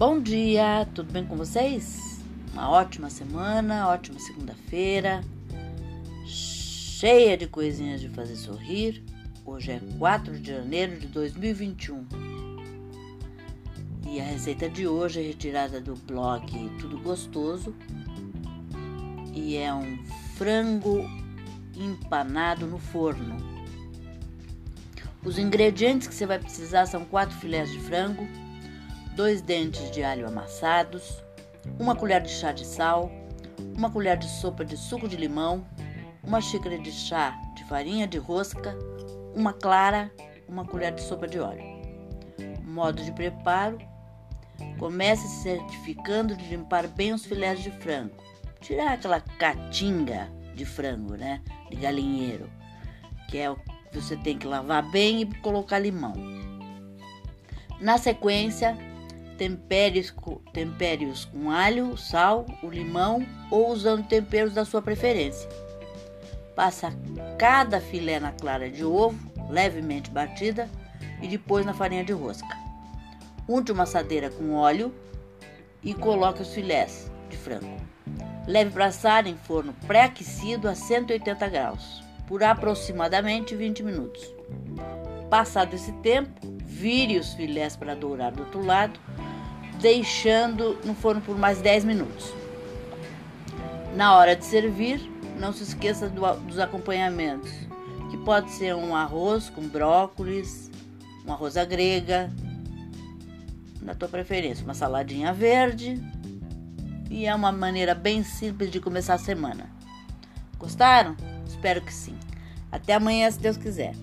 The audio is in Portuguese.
Bom dia, tudo bem com vocês? Uma ótima semana, ótima segunda-feira, cheia de coisinhas de fazer sorrir. Hoje é 4 de janeiro de 2021 e a receita de hoje é retirada do blog Tudo Gostoso e é um frango empanado no forno. Os ingredientes que você vai precisar são quatro filés de frango, dois dentes de alho amassados, uma colher de chá de sal, uma colher de sopa de suco de limão, uma xícara de chá de farinha de rosca, uma clara, uma colher de sopa de óleo. Modo de preparo: comece se certificando de limpar bem os filés de frango, tirar aquela catinga de frango, né, de galinheiro, que é o que você tem que lavar bem e colocar limão. Na sequência, tempere-os com alho, sal, o limão ou usando temperos da sua preferência. Passa cada filé na clara de ovo, levemente batida, e depois na farinha de rosca. Unte uma assadeira com óleo e coloque os filés de frango. Leve para assar em forno pré-aquecido a 180 graus por aproximadamente 20 minutos. Passado esse tempo, vire os filés para dourar do outro lado deixando no forno por mais 10 minutos. Na hora de servir, não se esqueça do, dos acompanhamentos, que pode ser um arroz com brócolis, um arroz à grega, na tua preferência, uma saladinha verde. E é uma maneira bem simples de começar a semana. Gostaram? Espero que sim. Até amanhã, se Deus quiser.